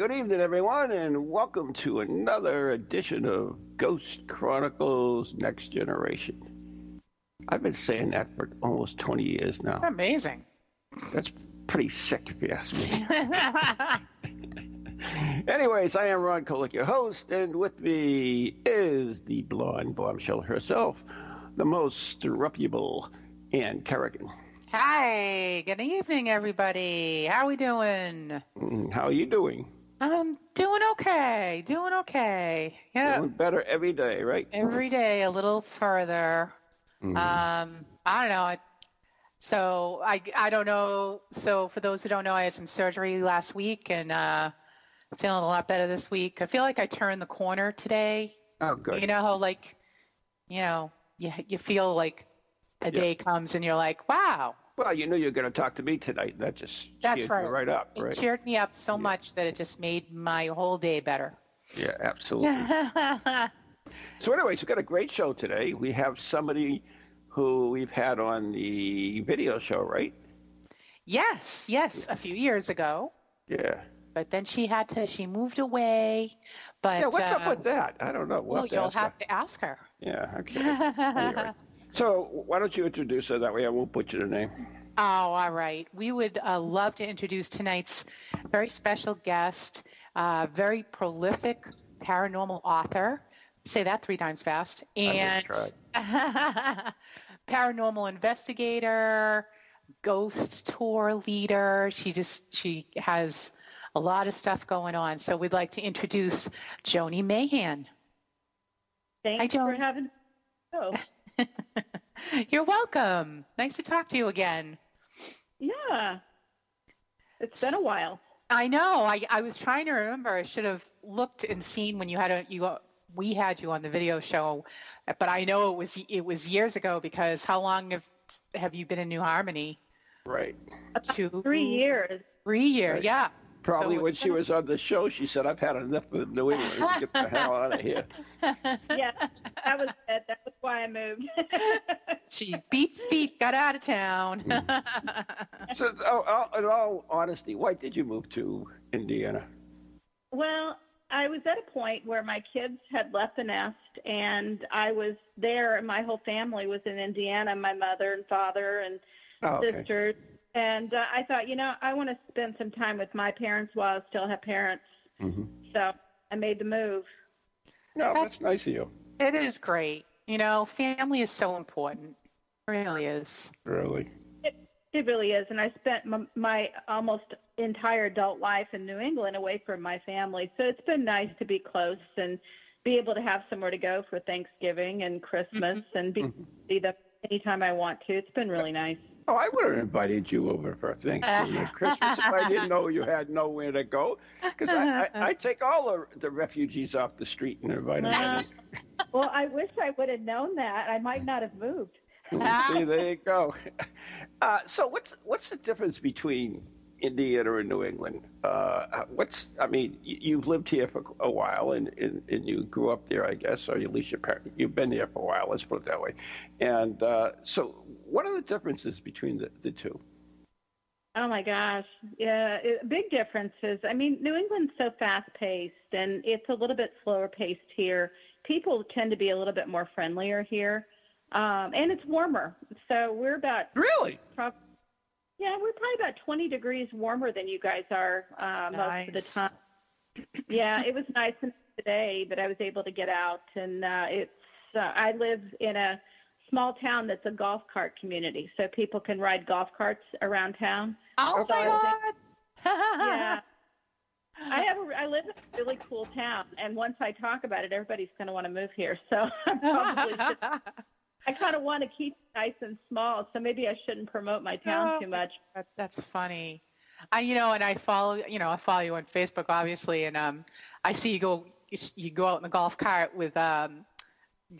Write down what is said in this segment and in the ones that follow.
good evening, everyone, and welcome to another edition of Ghost Chronicles Next Generation. I've been saying that for almost 20 years now. That's amazing. That's pretty sick, if you ask me. Anyways, I am Ron Kolek, your host, and with me is the blonde bombshell herself, the most reputable Ann Kerrigan. Hi, good evening, everybody. How are we doing? Mm, How are you doing? I'm doing okay. Doing okay. Yeah, Doing better every day, right? every day a little further. Mhm. Um, I don't know. I- So I I don't know. So for those who don't know, I had some surgery last week, and uh, feeling a lot better this week. I feel like I turned the corner today. oh, good. You know how like, you know, you you feel like a Yeah. day comes and you're like, wow, Well, you knew you were going to talk to me tonight. That just That's cheered right. right up, It right? cheered me up so Yeah. much that it just made my whole day better. Yeah, absolutely. So, anyways, we've got a great show today. We have somebody who we've had on the video show, right? yes, yes, a few years ago. Yeah. But then she had to, she moved away. But yeah, what's up uh, with that? I don't know. We'll Well, you'll ask her. have to ask her. Yeah, okay. Anyway. So, why don't you introduce her? That way I won't butcher the name. Oh, all right. We would uh, love to introduce tonight's very special guest, uh, very prolific paranormal author. Say that three times fast. And paranormal investigator, ghost tour leader. She just she has a lot of stuff going on. So we'd like to introduce Joni Mayhew. Thanks Joan. for having. Oh, You're welcome. Nice to talk to you again. yeah. It's been a while. I know. I, I was trying to remember. I should have looked and seen when you had a you uh, we had you on the video show, but I know it was it was years ago because how long have have you been in New Harmony? Right. Two, Three years. Three years. Right. Yeah. Probably So when she was on the show, she said, I've had enough of New England. Let's get the hell out of here. Yeah, that was it. That was why I moved. She beat feet, got out of town. Hmm. So, oh, oh, in all honesty, why did you move to Indiana? well, I was at a point where my kids had left the nest, and I was there, and my whole family was in Indiana. My mother and father and Oh, okay. sisters. And uh, I thought, you know, I want to spend some time with my parents while I still have parents. hmm So I made the move. No, that's nice of you. it is great. You know, family is so important. It really is. Really. It it really is, and I spent my, my almost entire adult life in New England away from my family, so it's been nice to be close and be able to have somewhere to go for Thanksgiving and Christmas and be Mhm. see them anytime I want to. It's been really nice. Oh, I would have invited you over for Thanksgiving and Christmas if I didn't know you had nowhere to go. Because I, I, I take all the, the refugees off the street and invite them. Well, I wish I would have known that. I might not have moved. See, there you go. Uh, so what's what's the difference between Indiana or New England? Uh, what's I mean, you, you've lived here for a while, and, and, and you grew up there, I guess, or at least your parent, you've been there for a while. Let's put it that way. And uh, so, what are the differences between the, the two? Oh my gosh. Yeah, it, big differences. I mean, New England's so fast paced and it's a little bit slower paced here. People tend to be a little bit more friendlier here. Um, and it's warmer. So we're about, Really? prob- yeah, we're probably about 20 degrees warmer than you guys are uh, most of the Nice. time. Yeah, it was nice today, but I was able to get out. And uh, it's, uh, I live in a small town that's a golf cart community. So people can ride golf carts around town. Oh So my I was God. yeah. I have a, I live in a really cool town, and once I talk about it, everybody's going to want to move here. So I'm probably just, I kind of want to keep nice and small. So maybe I shouldn't promote my town too much. That, that's funny. I, you know, and I follow, you know, I follow you on Facebook, obviously, and um, I see you go, you, you go out in the golf cart with um,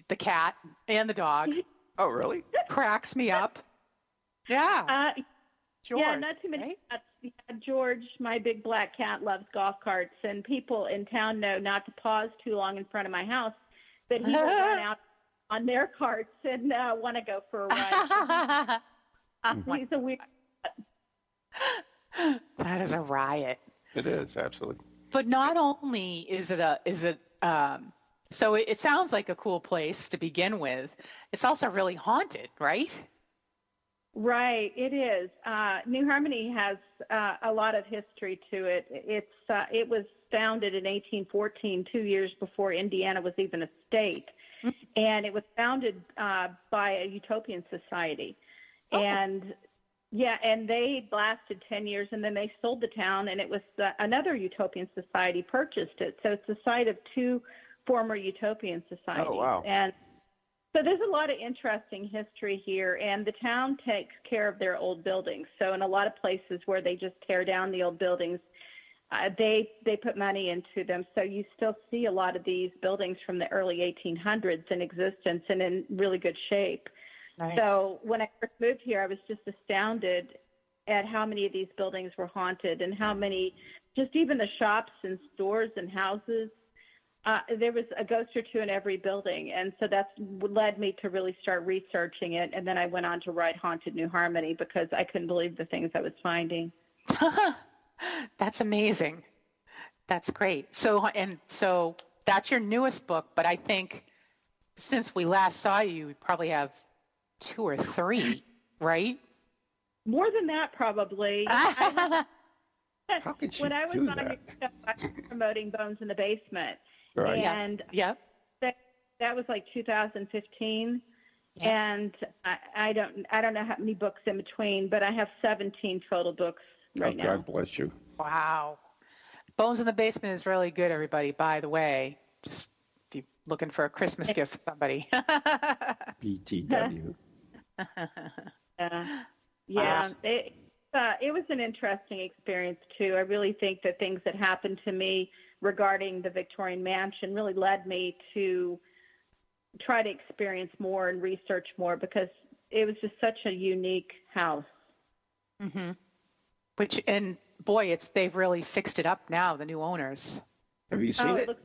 the cat and the dog. Oh, really? Cracks me up. Yeah. Uh, George, yeah, not too many right? cats. Yeah, George, my big black cat, loves golf carts, and people in town know not to pause too long in front of my house, but he will run out on their carts and uh, want to go for a ride. He's a weird. that is a riot. It is absolutely. But not only is it a is it um, so it, it sounds like a cool place to begin with. It's also really haunted, right? Right, it is. Uh, New Harmony has uh, a lot of history to it. It's uh, it was founded in 1814, two years before Indiana was even a state, and it was founded uh, by a utopian society, Oh. and yeah, and they lasted 10 years, and then they sold the town, and it was uh, another utopian society purchased it. So it's the site of two former utopian societies, Oh, wow. and so there's a lot of interesting history here, and the town takes care of their old buildings. So in a lot of places where they just tear down the old buildings, uh, they they put money into them. So you still see a lot of these buildings from the early 1800s in existence and in really good shape. Nice. So when I first moved here, I was just astounded at how many of these buildings were haunted and how many, just even the shops and stores and houses uh, there was a ghost or two in every building, and so that's led me to really start researching it. And then I went on to write Haunted New Harmony because I couldn't believe the things I was finding. that's amazing. That's great. So and so that's your newest book, but I think since we last saw you, we probably have two or three, right? More than that, probably. I, How could she when I was do on that? your show, I was promoting Bones in the Basement, Right. Yeah. and yep. that that was like 2015. Yeah. And I, I don't I don't know how many books in between, but I have 17 total books right oh, now. God bless you. Wow. Bones in the Basement is really good, everybody, by the way. Just if you're looking for a Christmas gift for somebody. BTW. Yeah, yeah. Wow. It, uh, it was an interesting experience too. I really think the things that happened to me regarding the Victorian Mansion really led me to try to experience more and research more because it was just such a unique house. hmm Which and boy, it's they've really fixed it up now. The new owners. Have you seen oh, it? looks.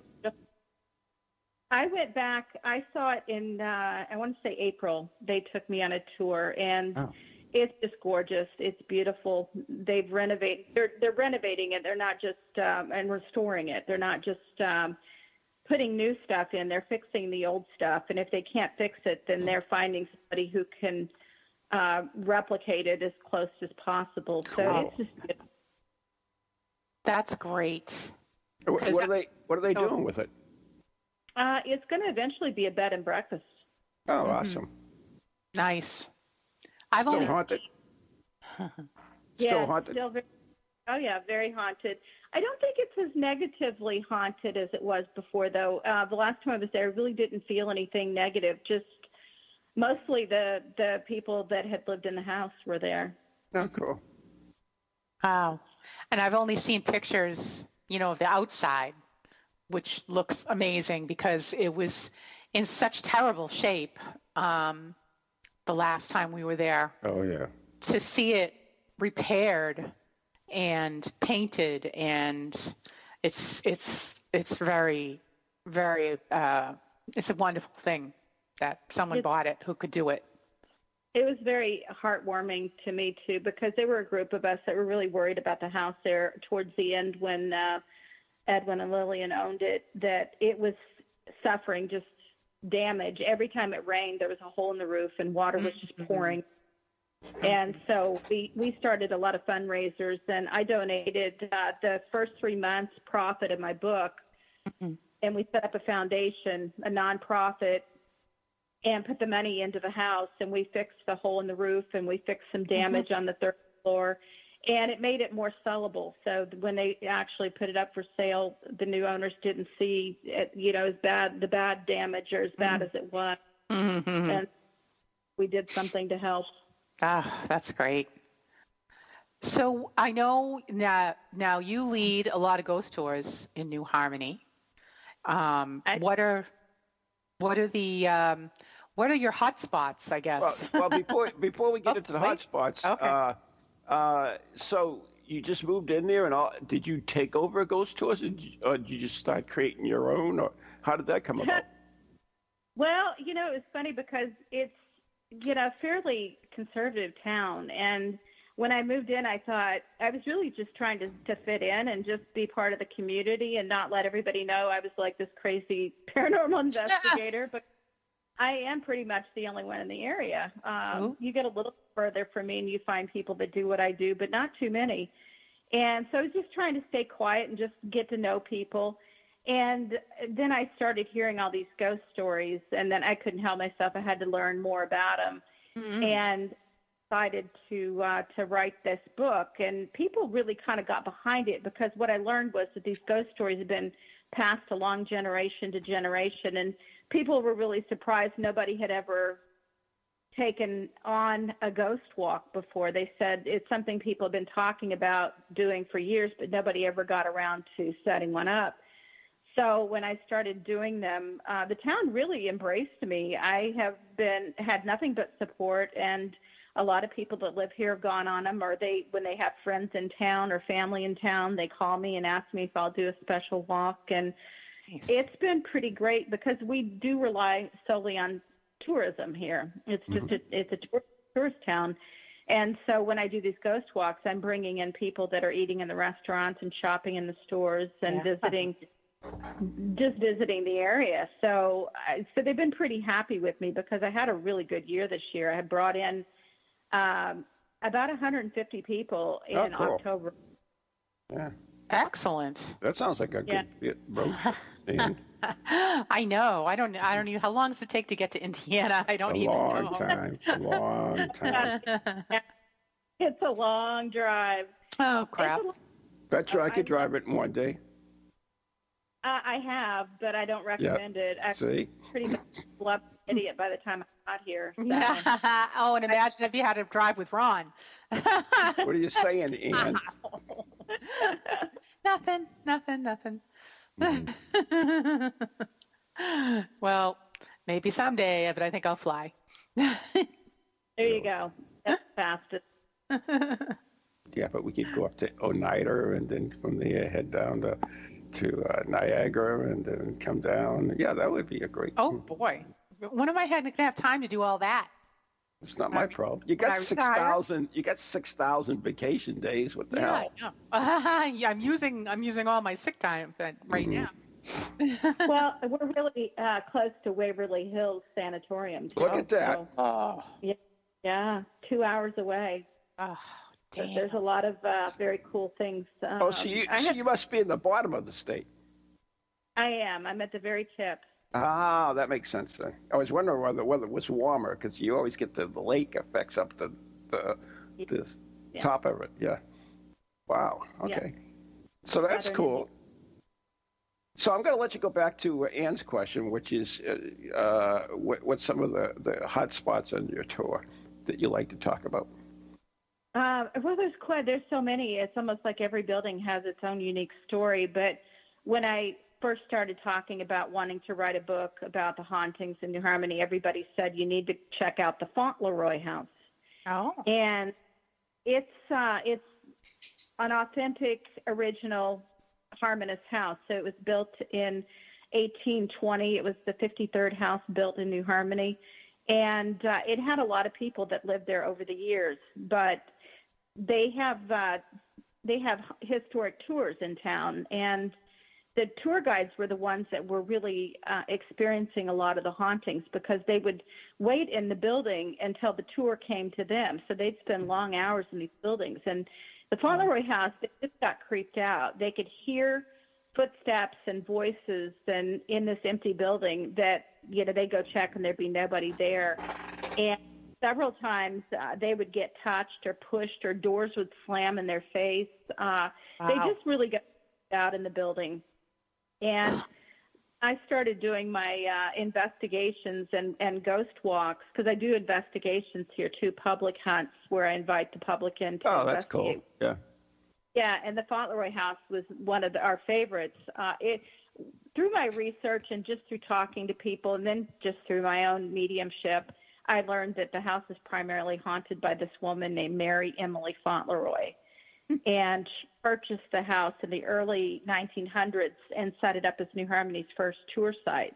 I went back. I saw it in. Uh, I want to say April. They took me on a tour, and Oh. it's just gorgeous. It's beautiful. They've renovated. They're they're renovating it. They're not just um, and restoring it. They're not just um, putting new stuff in. They're fixing the old stuff. And if they can't fix it, then they're finding somebody who can uh, replicate it as close as possible. So Cool. it's just beautiful. That's great. What are that- they? What are they so- doing with it? Uh, it's going to eventually be a bed and breakfast. Oh, Mhm. awesome. Nice. I've Still only haunted. Still yeah, haunted. Still very, oh yeah, very haunted. I don't think it's as negatively haunted as it was before, though. Uh, the last time I was there, I really didn't feel anything negative. Just mostly the the people that had lived in the house were there. Oh, cool. wow. And I've only seen pictures, you know, of the outside, which looks amazing because it was in such terrible shape um, the last time we were there. Oh, yeah. to see it repaired and painted and it's it's it's very very uh, it's a wonderful thing that someone It's- bought it who could do it It was very heartwarming to me too because there were a group of us that were really worried about the house there towards the end when uh, Edwin and Lillian owned it. That it was suffering just damage every time it rained. There was a hole in the roof and water was just Mhm. pouring. And so we we started a lot of fundraisers and I donated uh, the first three months profit of my book, and we set up a foundation, a nonprofit and put the money into the house and we fixed the hole in the roof and we fixed some damage on the third floor and it made it more sellable so when they actually put it up for sale the new owners didn't see it you know as bad the bad damage or as bad as it was Mhm. and we did something to help ah that's great So I know now. Now you lead a lot of ghost tours in New Harmony. Um, I- what are what are the um, what are your hot spots? I guess. well, before before we get Oh, into the wait. hot spots, Okay. uh, uh, so you just moved in there, and all, did you take over Ghost Tours, or did, you, or did you just start creating your own, or how did that come about? Well, you know, it's funny because it's you know a fairly conservative town, and when I moved in, I thought I was really just trying to to fit in and just be part of the community and not let everybody know I was like this crazy paranormal investigator. but I am pretty much the only one in the area. Um, Ooh. you get a little further from me, and you find people that do what I do, but not too many. And so I was just trying to stay quiet and just get to know people. And then I started hearing all these ghost stories, and then I couldn't help myself. I had to learn more about them, Mhm. and decided to uh, to write this book. And people really kind of got behind it because what I learned was that these ghost stories have been passed along generation to generation, and people were really surprised nobody had ever taken on a ghost walk before. They said it's something people have been talking about doing for years, but nobody ever got around to setting one up. So when I started doing them, uh, the town really embraced me. I have been had nothing but support, and a lot of people that live here have gone on them, or they when they have friends in town or family in town, they call me and ask me if I'll do a special walk, and Nice. it's been pretty great because we do rely solely on tourism here. It's just mm-hmm. a, it's a tour, tourist town, and so when I do these ghost walks, I'm bringing in people that are eating in the restaurants and shopping in the stores and Yeah. visiting, just visiting the area. So I, so they've been pretty happy with me because I had a really good year this year. I had brought in um, about 150 people in Oh, cool. October. Yeah, Excellent. that sounds like a Yeah. good fit, bro. I know. I don't. I don't even. How long does it take to get to Indiana? I don't even long know. time, a long time. It's a long drive. oh crap! It's Bet you I could drive it in one day. Uh, I have, but I don't recommend it. I'm See, pretty much a an idiot by the time I got here. So. oh, and imagine if you had to drive with Ron. what are you saying, Ann? nothing. Nothing. Nothing. Mhm. well, maybe someday, but I think I'll fly. There you go. That's fastest. Yeah, but we could go up to Oneida and then from there head down to to uh, Niagara and then come down. Yeah, that would be a great. oh boy, when am I going to have time to do all that? It's not my I- problem. You got I six retire- thousand. You got six thousand vacation days. What the yeah, hell? I know. yeah, I'm using I'm using all my sick time but right Mhm. now. Well, we're really uh, close to Waverly Hills Sanatorium. Look too, at that. so, oh, yeah, yeah, two hours away. oh, But damn. There's a lot of uh, very cool things. Um, Oh, so you I, so have, you must be in the bottom of the state. I am. I'm at the very tip. Ah, that makes sense then. I was wondering whether the weather was warmer because you always get the, the lake effects up the the, the Yeah. top of it. Yeah. Wow. Yeah. Okay. So that's cool. So I'm going to let you go back to Ann's question, which is, uh, uh, what, what's some of the, the hot spots on your tour that you like to talk about? Uh, well, there's quite there's so many. It's almost like every building has its own unique story. But when I first started talking about wanting to write a book about the hauntings in New Harmony, everybody said you need to check out the Fauntleroy House, oh, and it's uh, it's an authentic, original Harmonist house. So it was built in 1820. It was the 53rd house built in New Harmony, and uh, it had a lot of people that lived there over the years. But they have uh, they have historic tours in town, and the tour guides were the ones that were really uh, experiencing a lot of the hauntings because they would wait in the building until the tour came to them. So they'd spend long hours in these buildings. And the Fauntleroy House, they just got creeped out. They could hear footsteps and voices and in this empty building that, you know, they go check and there'd be nobody there. And several times uh, they would get touched or pushed or doors would slam in their face. Uh, They just really got out in the building. And I started doing my uh, investigations and, and ghost walks because I do investigations here too, public hunts where I invite the public in to Oh, that's cool. Yeah. Yeah, and the Fauntleroy House was one of the, our favorites. Uh, it through my research and just through talking to people, and then just through my own mediumship, I learned that the house is primarily haunted by this woman named Mary Emily Fauntleroy, and she purchased the house in the early 1900s and set it up as New Harmony's first tour site.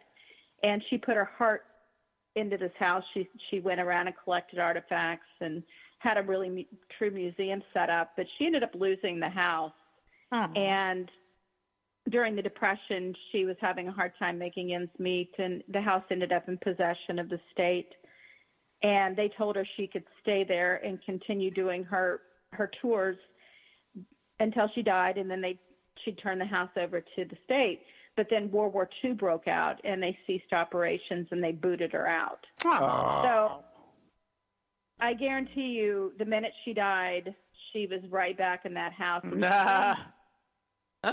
And she put her heart into this house. She she went around and collected artifacts and had a really mu- true museum set up. But she ended up losing the house Oh. and during the depression she was having a hard time making ends meet and the house ended up in possession of the state and they told her she could stay there and continue doing her her tours until she died and then they she'd turn the house over to the state but then world war ii broke out and they ceased operations and they booted her out Oh. so i guarantee you the minute she died she was right back in that house Nah.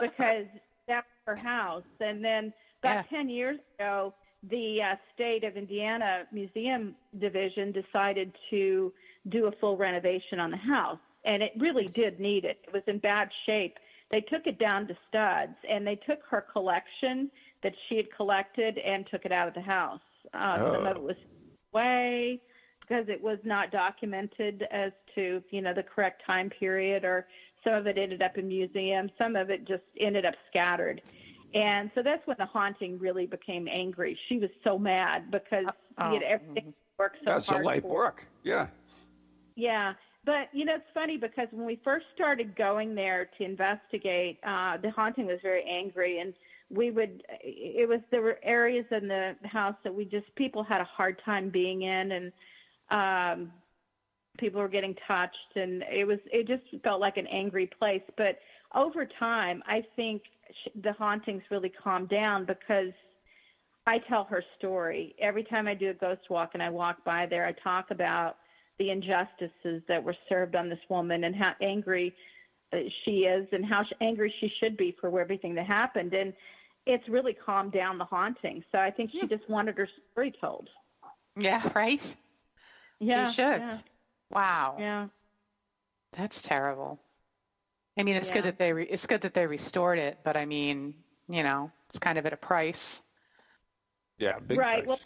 because that's her house. And then about 10 years ago, the uh, state of Indiana Museum Division decided to do a full renovation on the house. And it really did need it. It was in bad shape. They took it down to studs and they took her collection that she had collected and took it out of the house. Uh, Some of Oh. it was away because it was not documented as to, you know, the correct time period or some of it ended up in museums. Some of it just ended up scattered. And so that's when the haunting really became angry. She was so mad because Oh, you know, everything worked so That's a light for. work. Yeah. Yeah, but you know it's funny because when we first started going there to investigate, uh, the haunting was very angry, and we would. It was there were areas in the house that we just people had a hard time being in, and um, people were getting touched, and it was it just felt like an angry place. But over time, I think the hauntings really calmed down because. I tell her story. Every time I do a ghost walk and I walk by there, I talk about the injustices that were served on this woman and how angry uh, she is and how angry she should be for everything that happened. And it's really calmed down the haunting. So I think she just wanted her story told. Yeah, right? Yeah. She should. Yeah. Wow. yeah. That's terrible. I mean, it's good that they re- it's good that they restored it, but I mean, you know, it's kind of at a price. Yeah. Big right. price. Well,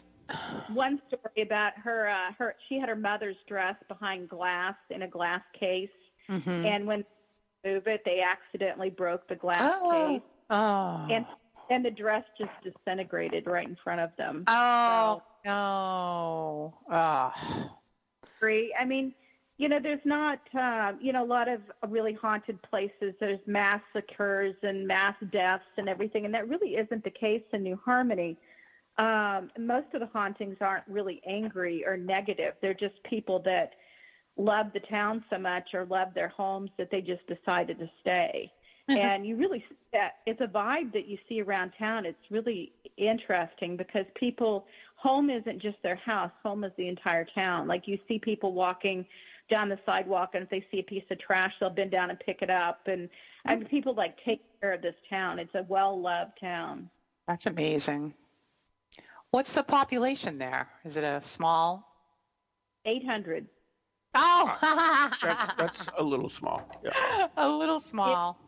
one story about her, uh, her, she had her mother's dress behind glass in a glass case. Mm-hmm. And when they move it, they accidentally broke the glass Oh. case. Oh. And and the dress just disintegrated right in front of them. oh no. Oh. agree. I mean, you know, there's not, uh, you know, a lot of really haunted places. There's massacres and mass deaths and everything, and that really isn't the case in New Harmony. Um, most of the hauntings aren't really angry or negative. They're just people that love the town so much or love their homes that they just decided to stay. and you really that it's a vibe that you see around town. It's really interesting because people home isn't just their house. Home is the entire town. Like you see people walking down the sidewalk, and if they see a piece of trash, they'll bend down and pick it up. And I mean, people like take care of this town. It's a well-loved town. That's amazing. What's the population there? Is it a small? 800. Oh, That's, that's a little small. Yeah. a little small.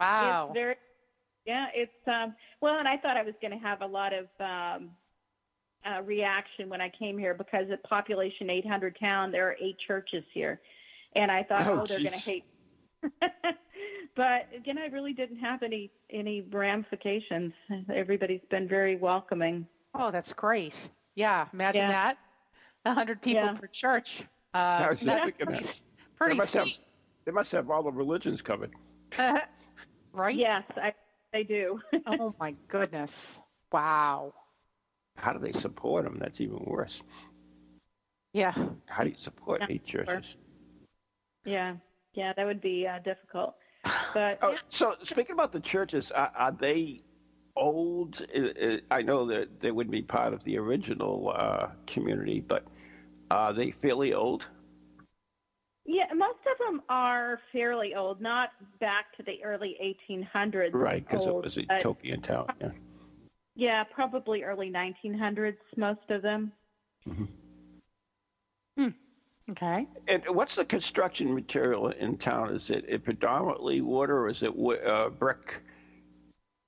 Wow. It's very, yeah, it's, um, well, and I thought I was going to have a lot of, um, uh, reaction when I came here because at population 800 town, there are eight churches here. And I thought, Oh, oh, they're going to jeez. hate. but again, I really didn't have any, any ramifications. Everybody's been very welcoming. Oh, that's great. Yeah, imagine Yeah. that. A hundred people Yeah. per church. Uh, I was just thinking pretty, that. s- They pretty must have, steep, they must have all the religions covered. right? Yes, I, they do. Oh my goodness. Wow. How do they support them? That's even worse. Yeah. How do you support Yeah, eight sure. churches? yeah, yeah, that would be uh, difficult. But Oh, so speaking about the churches, are, are they old? I- I I know that they wouldn't be part of the original uh, community, but are they fairly old? Yeah, most of them are fairly old, not back to the early 1800s. Right, because it was a but- utopian town. Yeah. Yeah, probably early 1900s, most of them. Hmm. Okay. And what's the construction material in town? Is it, it predominantly wood or is it uh, brick?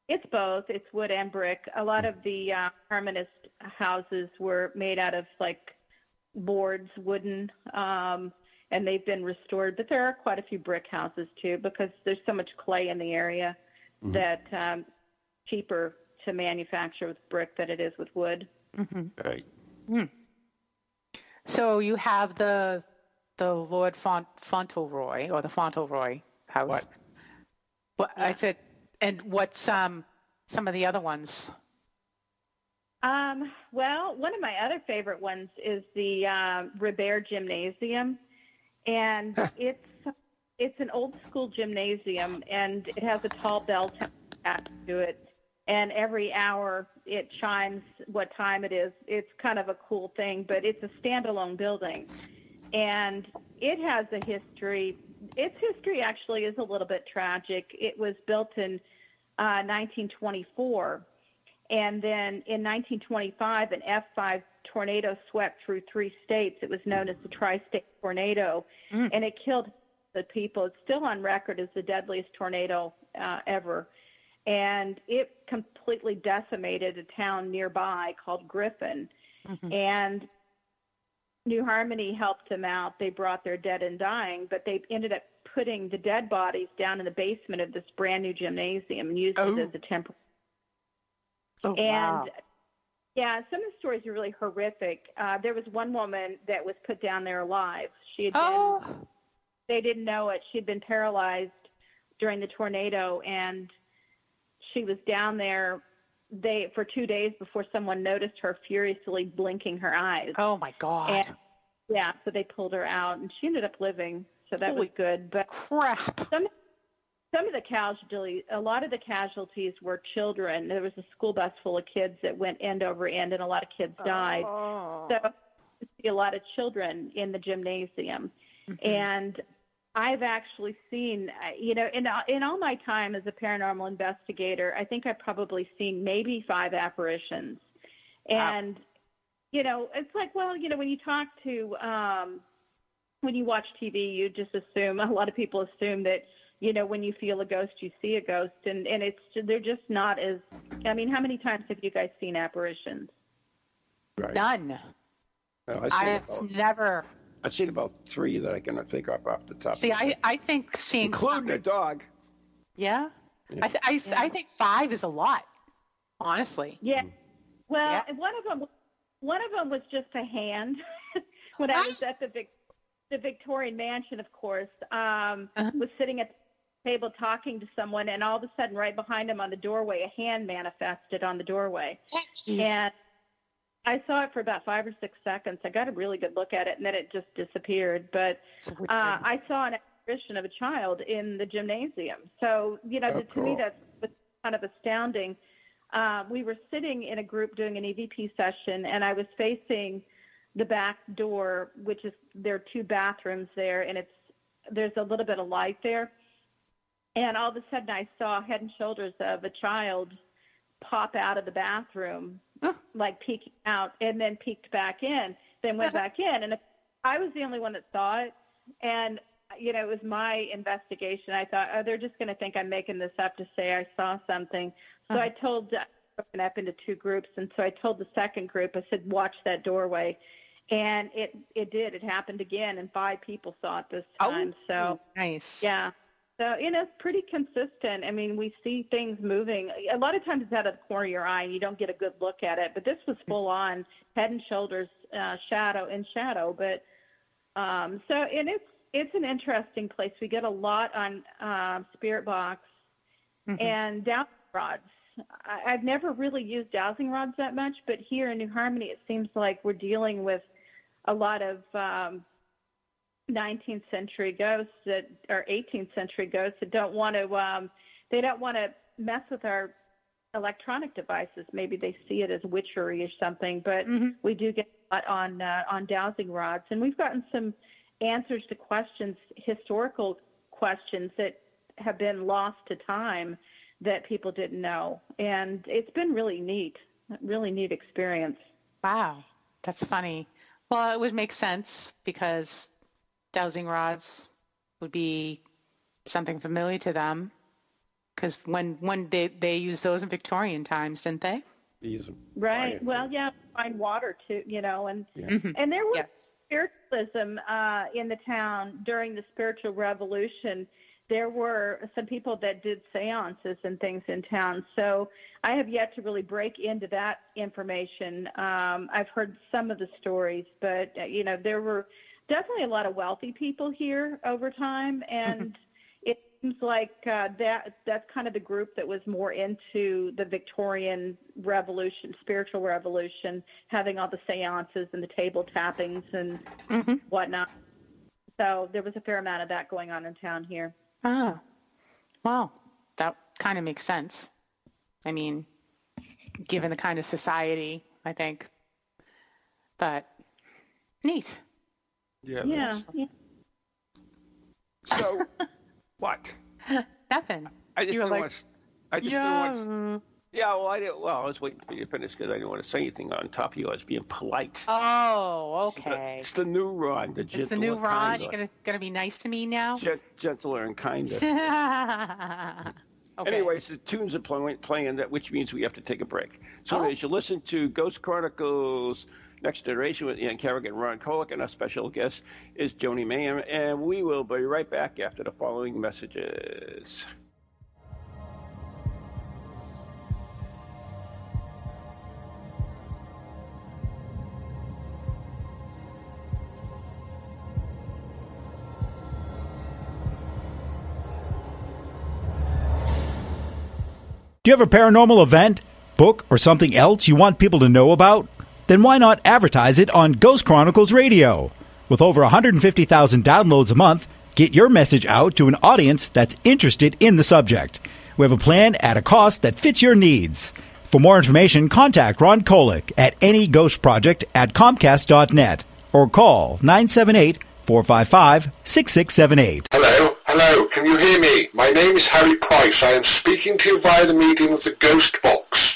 It's both. It's wood and brick. A lot of the uh, Harmonist houses were made out of like boards, wooden, um, and they've been restored. But there are quite a few brick houses too because there's so much clay in the area that um, cheaper to manufacture with brick than it is with wood. Right. So you have the the Lord Font, Fauntleroy or the Fauntleroy house. What? What I said, and what's um some of the other ones? Um, well, one of my other favorite ones is the um, Ribeyre Gymnasium, and it's it's an old school gymnasium, and it has a tall bell to it. And every hour it chimes what time it is. It's kind of a cool thing, but it's a standalone building, and it has a history. Its history actually is a little bit tragic. It was built in uh, 1924 and then in 1925, an F5 tornado swept through three states. It was known as the Tri State Tornado, and it killed the people. It's still on record as the deadliest tornado uh, ever. And it completely decimated a town nearby called Griffin. And New Harmony helped them out. They brought their dead and dying, but they ended up putting the dead bodies down in the basement of this brand new gymnasium and used Oh. it as a temporary. Oh, And yeah, some of the stories are really horrific. Uh, there was one woman that was put down there alive. She had been, oh, they didn't know it. She'd been paralyzed during the tornado, and she was down there. They for two days before someone noticed her furiously blinking her eyes. oh my God! And yeah, so they pulled her out, and she ended up living. So that Holy was good. But Crap! some some of the casualties, a lot of the casualties were children. There was a school bus full of kids that went end over end, and a lot of kids died. Oh. So see a lot of children in the gymnasium, Mm-hmm. and I've actually seen, uh, you know, in in all my time as a paranormal investigator, I think I've probably seen maybe five apparitions, and you know, it's like, well, you know, when you talk to, um, when you watch TV, you just assume a lot of people assume that, you know, when you feel a ghost, you see a ghost, and and it's they're just not as. I mean, how many times have you guys seen apparitions? Right. None. No, I've, I've never. I've seen about three that I can think of off the top. See, of I. I think seeing including a dog. Yeah. Yeah. I, th- I, s- I Yeah. think five is a lot, honestly. Yeah. Well, Yeah. and one of them, one of them was just a hand. when I was at the Vic, the Victorian Mansion, of course, um, Uh-huh. was sitting at the table talking to someone, and all of a sudden, right behind him on the doorway, a hand manifested on the doorway, Jeez. and I saw it for about five or six seconds. I got a really good look at it, and then it just disappeared. But uh, I saw an apparition of a child in the gymnasium. So, you know, Oh, to me, cool. that's that's kind of astounding. Um, we were sitting in a group doing an EVP session, and I was facing the back door, which is there are two bathrooms there, and it's there's a little bit of light there. And all of a sudden, I saw head and shoulders of a child pop out of the bathroom, Huh. like peeking out, and then peeked back in, then went back in. And I was the only one that saw it. And, you know, it was my investigation. I thought, oh, they're just going to think I'm making this up to say I saw something. So uh-huh. I told, I broken up into two groups. And so I told the second group, I said, watch that doorway. And it, it did. It happened again, and five people saw it this Oh, time. so, nice. yeah. So, you know, it's pretty consistent. I mean, we see things moving. A lot of times it's out of the corner of your eye and you don't get a good look at it. But this was full on head and shoulders, uh, shadow in shadow. But um, so, and it's it's an interesting place. We get a lot on um, Spirit Box Mhm. and dowsing rods. I, I've never really used dowsing rods that much, but here in New Harmony, it seems like we're dealing with a lot of um, 19th century ghosts that or 18th century ghosts that don't want to um, they don't want to mess with our electronic devices. Maybe they see it as witchery or something, but Mhm. we do get a lot on uh, on dowsing rods, and we've gotten some answers to questions, historical questions that have been lost to time that people didn't know, and it's been really neat, really neat experience. Wow, that's funny. Well, it would make sense because dowsing rods would be something familiar to them. Because when when they they used those in Victorian times, didn't they? Use. Right. Science. Well, yeah, find water too, you know, and Yeah. Mhm. and there was Yes. spiritualism uh, in the town during the spiritual revolution. There were some people that did seances and things in town. So I have yet to really break into that information. Um, I've heard some of the stories, but uh, you know there were definitely a lot of wealthy people here over time, and it seems like uh, that that's kind of the group that was more into the Victorian Revolution, spiritual revolution, having all the seances and the table tappings and Mhm. whatnot. So there was a fair amount of that going on in town here. Oh, well, that kind of makes sense. I mean, given the kind of society, I think. But neat. Yeah. Yeah. yeah. So, what? Nothing. I just You were didn't like, want to. I just didn't want to. Yeah. Yeah, well, I didn't. Well, I was waiting for you to finish because I didn't want to say anything on top of you. I was being polite. Oh, It's the- okay. It's the new Ron, the gentler, It's the new Ron. You're gonna gonna be nice to me now. Gen- gentler and kinder. okay. Anyways, the tunes are playing, playing that, which means we have to take a break. So, Oh. as you listen to Ghost Chronicles Next Generation with Ian Carrigan and Ron Kolek, and our special guest is Joni Mayhew, and we will be right back after the following messages. Do you have a paranormal event, book, or something else you want people to know about? Then why not advertise it on Ghost Chronicles Radio? With over 150,000 downloads a month, get your message out to an audience that's interested in the subject. We have a plan at a cost that fits your needs. For more information, contact Ron Kolek at anyghostproject at comcast.net or call 978 455 6678. Hello, hello, can you hear me? My name is Harry Price. I am speaking to you via the medium of the Ghost Box.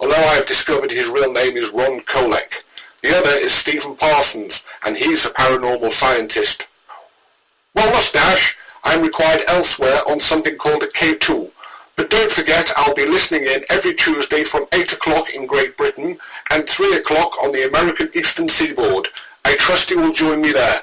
although I have discovered his real name is Ron Kolek. The other is Stephen Parsons, and he's a paranormal scientist. Well, mustache, I'm required elsewhere on something called a K2. But don't forget, I'll be listening in every Tuesday from 8 o'clock in Great Britain and 3 o'clock on the American Eastern Seaboard. I trust you will join me there.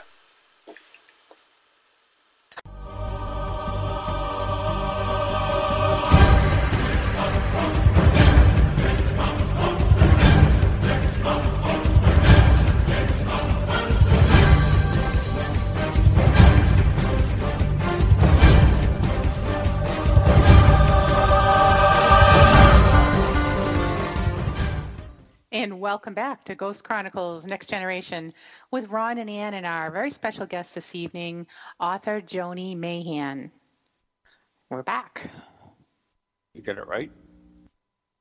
And welcome back to Ghost Chronicles Next Generation with Ron and Ann and our very special guest this evening, author Joni Mayhew. We're back. You got it right?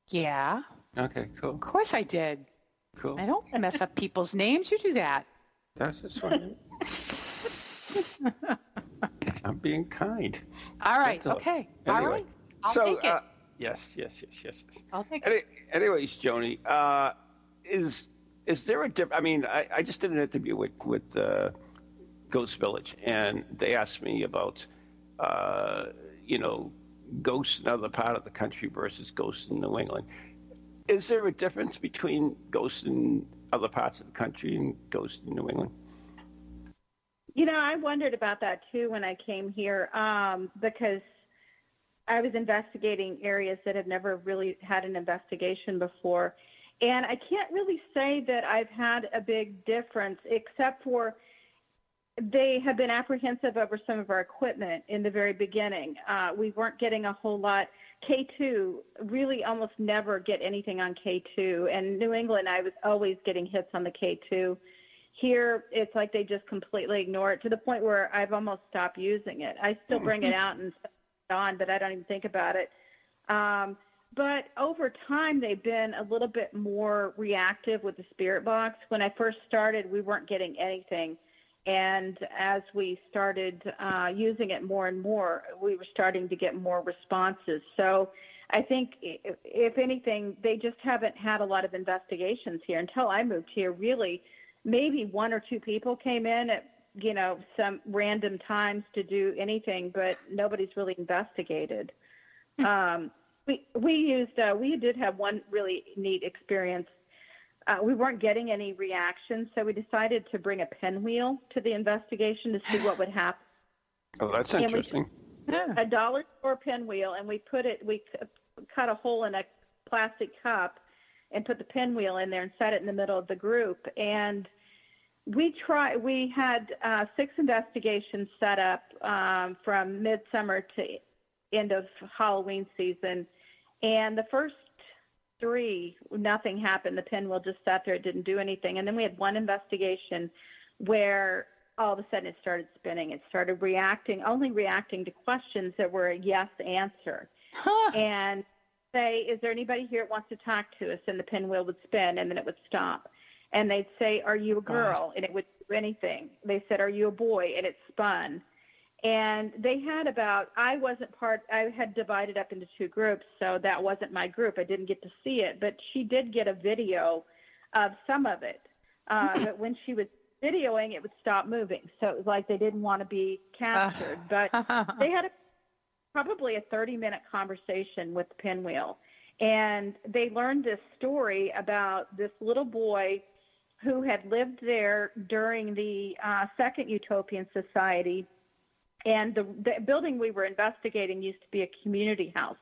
Yeah, Okay, cool, of course I did. cool. I don't mess up people's names. You do that. That's just fine. I'm being kind. All right. All. Okay. All Anyway, right. I'll so, take it. uh, yes, yes, yes, yes, yes. I'll take it. Any, anyways, Joni, uh, is is there a different? I mean, I, I just did an interview with with uh, Ghost Village, and they asked me about, uh, you know, ghosts in other part of the country versus ghosts in New England. Is there a difference between ghosts in other parts of the country and ghosts in New England? You know, I wondered about that too when I came here um, because I was investigating areas that have never really had an investigation before. And I can't really say that I've had a big difference, except for they have been apprehensive over some of our equipment in the very beginning. Uh, we weren't getting a whole lot. K2 really almost never get anything on K2, and New England, I was always getting hits on the K2. Here, it's like they just completely ignore it to the point where I've almost stopped using it. I still bring it out and on, but I don't even think about it. Um, but over time, they've been a little bit more reactive with the spirit box. When I first started, we weren't getting anything. And as we started uh, using it more and more, we were starting to get more responses. So I think, if, if anything, they just haven't had a lot of investigations here until I moved here. Really, maybe one or two people came in at you know some random times to do anything, but nobody's really investigated. Um, we we used uh, we did have one really neat experience. Uh, we weren't getting any reactions, so we decided to bring a pinwheel to the investigation to see what would happen. Oh, that's And we- interesting. A dollar store pinwheel, and we put it. We cut a hole in a plastic cup and put the pinwheel in there and set it in the middle of the group. And we try. We had uh, six investigations set up um, from midsummer to end of Halloween season, and the first three, nothing happened. The pinwheel just sat there; it didn't do anything. And then we had one investigation where all of a sudden it started spinning. It started reacting, only reacting to questions that were a yes answer Huh. and say, "Is there anybody here that wants to talk to us?" And the pinwheel would spin, and then it would stop. And they'd say, "Are you a girl?" And it would do anything. They said, "Are you a boy?" And it spun. And they had about. I wasn't part. I had divided up into two groups, so that wasn't my group. I didn't get to see it, but she did get a video of some of it. Uh, but when she was videoing, it would stop moving. So it was like they didn't want to be captured. but they had a, probably a 30 minute conversation with the pinwheel and they learned this story about this little boy who had lived there during the uh, second utopian society and the, the building we were investigating used to be a community house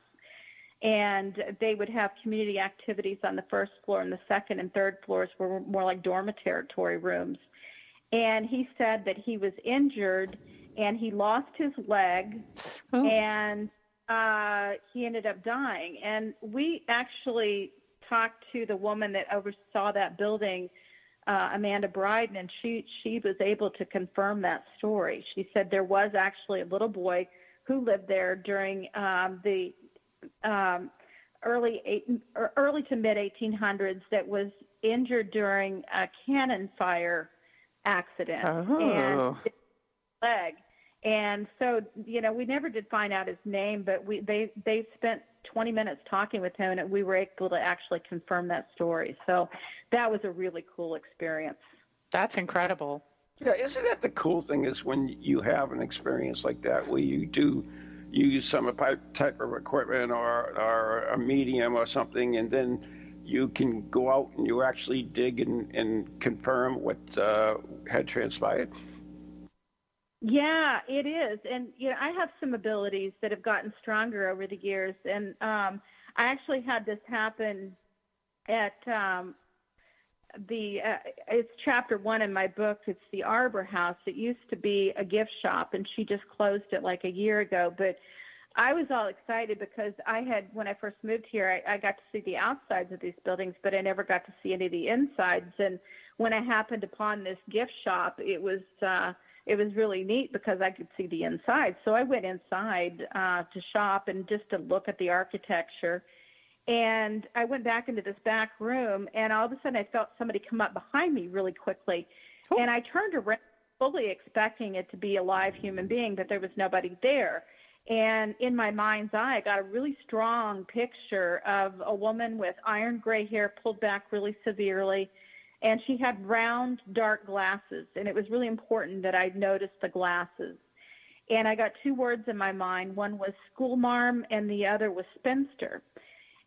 and they would have community activities on the first floor and the second and third floors were more like dormitory rooms and he said that he was injured and he lost his leg Ooh. and uh, he ended up dying. And we actually talked to the woman that oversaw that building, uh, Amanda Bryden, and she she was able to confirm that story. She said there was actually a little boy who lived there during um, the um, early eight, or early to mid 1800s that was injured during a cannon fire accident Oh. and leg. And so, you know, we never did find out his name, but we they they spent 20 minutes talking with him, and we were able to actually confirm that story. So that was a really cool experience. That's incredible. Yeah, isn't that the cool thing is when you have an experience like that where you do use some type type of equipment or, or a medium or something, and then you can go out and you actually dig and, and confirm what uh, had transpired. Yeah, it is, and you know, I have some abilities that have gotten stronger over the years, and um, I actually had this happen at um, the. Uh, it's chapter one in my book. It's the Arbor House. It used to be a gift shop, and she just closed it like a year ago. But I was all excited because I had, when I first moved here, I, I got to see the outsides of these buildings, but I never got to see any of the insides. And when I happened upon this gift shop, it was. Uh, it was really neat because I could see the inside. So I went inside uh, to shop and just to look at the architecture. And I went back into this back room, and all of a sudden I felt somebody come up behind me really quickly. And I turned around, fully expecting it to be a live human being, but there was nobody there. And in my mind's eye, I got a really strong picture of a woman with iron gray hair pulled back really severely and she had round dark glasses and it was really important that i noticed the glasses. And i got two words in my mind. One was schoolmarm and the other was spinster.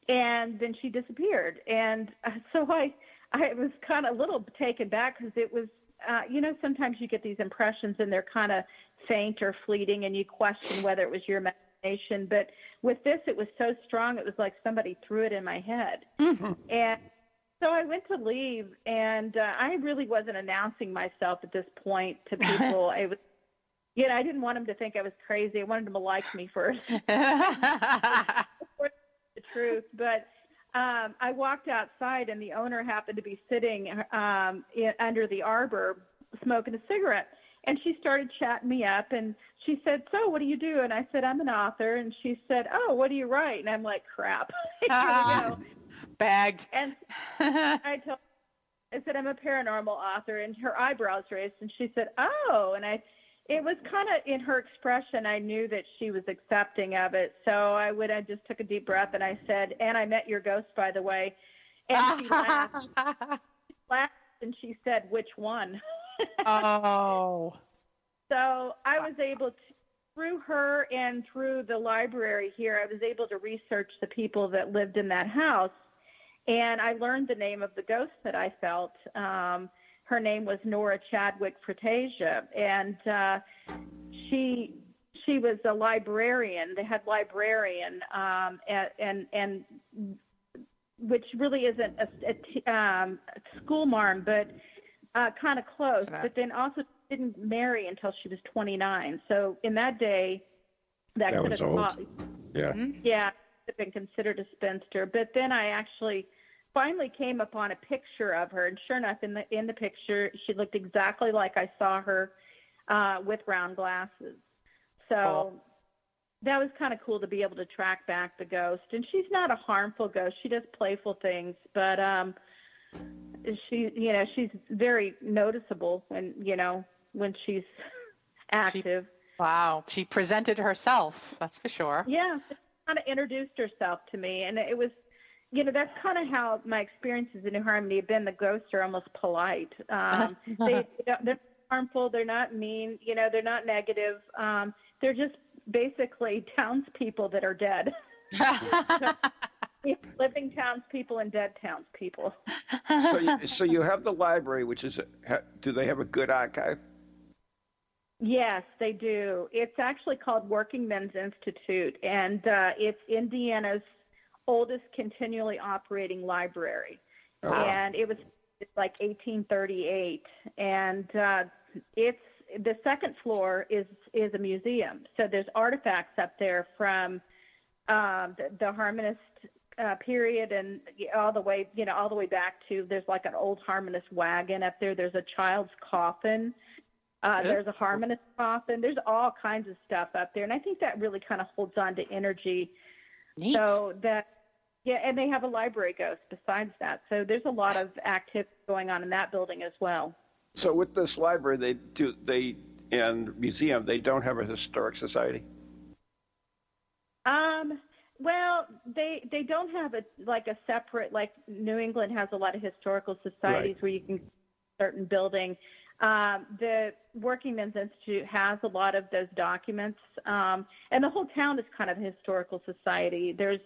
And then she disappeared. And so i i was kind of a little taken back because it was uh, you know sometimes you get these impressions and they're kind of faint or fleeting and you question whether it was your imagination. But with this it was so strong it was like somebody threw it in my head. And so I went to leave, and uh, I really wasn't announcing myself at this point to people. I was, you know, I didn't want them to think I was crazy. I wanted them to like me first. the truth, but um, I walked outside, and the owner happened to be sitting um, in, under the arbor smoking a cigarette. And she started chatting me up, and she said, "So, what do you do?" And I said, "I'm an author." And she said, "Oh, what do you write?" And I'm like, "Crap." Here we go. Bagged. And I told I said, I'm a paranormal author. And her eyebrows raised and she said, Oh. And I, it was kind of in her expression, I knew that she was accepting of it. So I would, I just took a deep breath and I said, And I met your ghost, by the way. And she laughed. She laughed and she said, Which one? oh. So I was able to, through her and through the library here, I was able to research the people that lived in that house and I learned the name of the ghost that I felt. Um, her name was Nora Chadwick Fretageot, and uh, she she was a librarian, the head librarian, um, and, and and which really isn't a, a, um, a school marm, but uh, kind of close. But then also didn't marry until she was 29. So in that day, that, that could have old. thought, Yeah. yeah, have been considered a spinster. But then I actually finally came upon a picture of her, and sure enough, in the in the picture, she looked exactly like I saw her uh, with round glasses. So Cool. that was kind of cool to be able to track back the ghost. And she's not a harmful ghost; she does playful things, but um, she, you know, she's very noticeable, and you know, when she's active. Wow. She presented herself, that's for sure. Yeah, kind of introduced herself to me, and it was, you know, that's kind of how my experiences in New Harmony have been. The ghosts are almost polite. Um, they they're not harmful. They're not mean. You know, they're not negative. Um, they're just basically townspeople that are dead. Living townspeople and dead townspeople. so, you, so you have the library, which is, do they have a good archive? Yes, they do. It's actually called Working Men's Institute, and uh, it's Indiana's oldest continually operating library. Oh. And it was like 1838, and uh, it's the second floor is is a museum. So there's artifacts up there from um, the, the Harmonist uh, period and all the way, you know, all the way back to there's like an old Harmonist wagon up there. There's a child's coffin. Uh, Yeah. There's a harmonist coffin. There's all kinds of stuff up there, and I think that really kind of holds on to energy. Neat. So that, yeah, and they have a library ghost besides that. So there's a lot of activity going on in that building as well. So with this library, they do they and museum, they don't have a historic society. Um, well, they they don't have a like a separate like New England has a lot of historical societies where you can certain building. Um, the Working Men's Institute has a lot of those documents, um, and the whole town is kind of a historical society. There's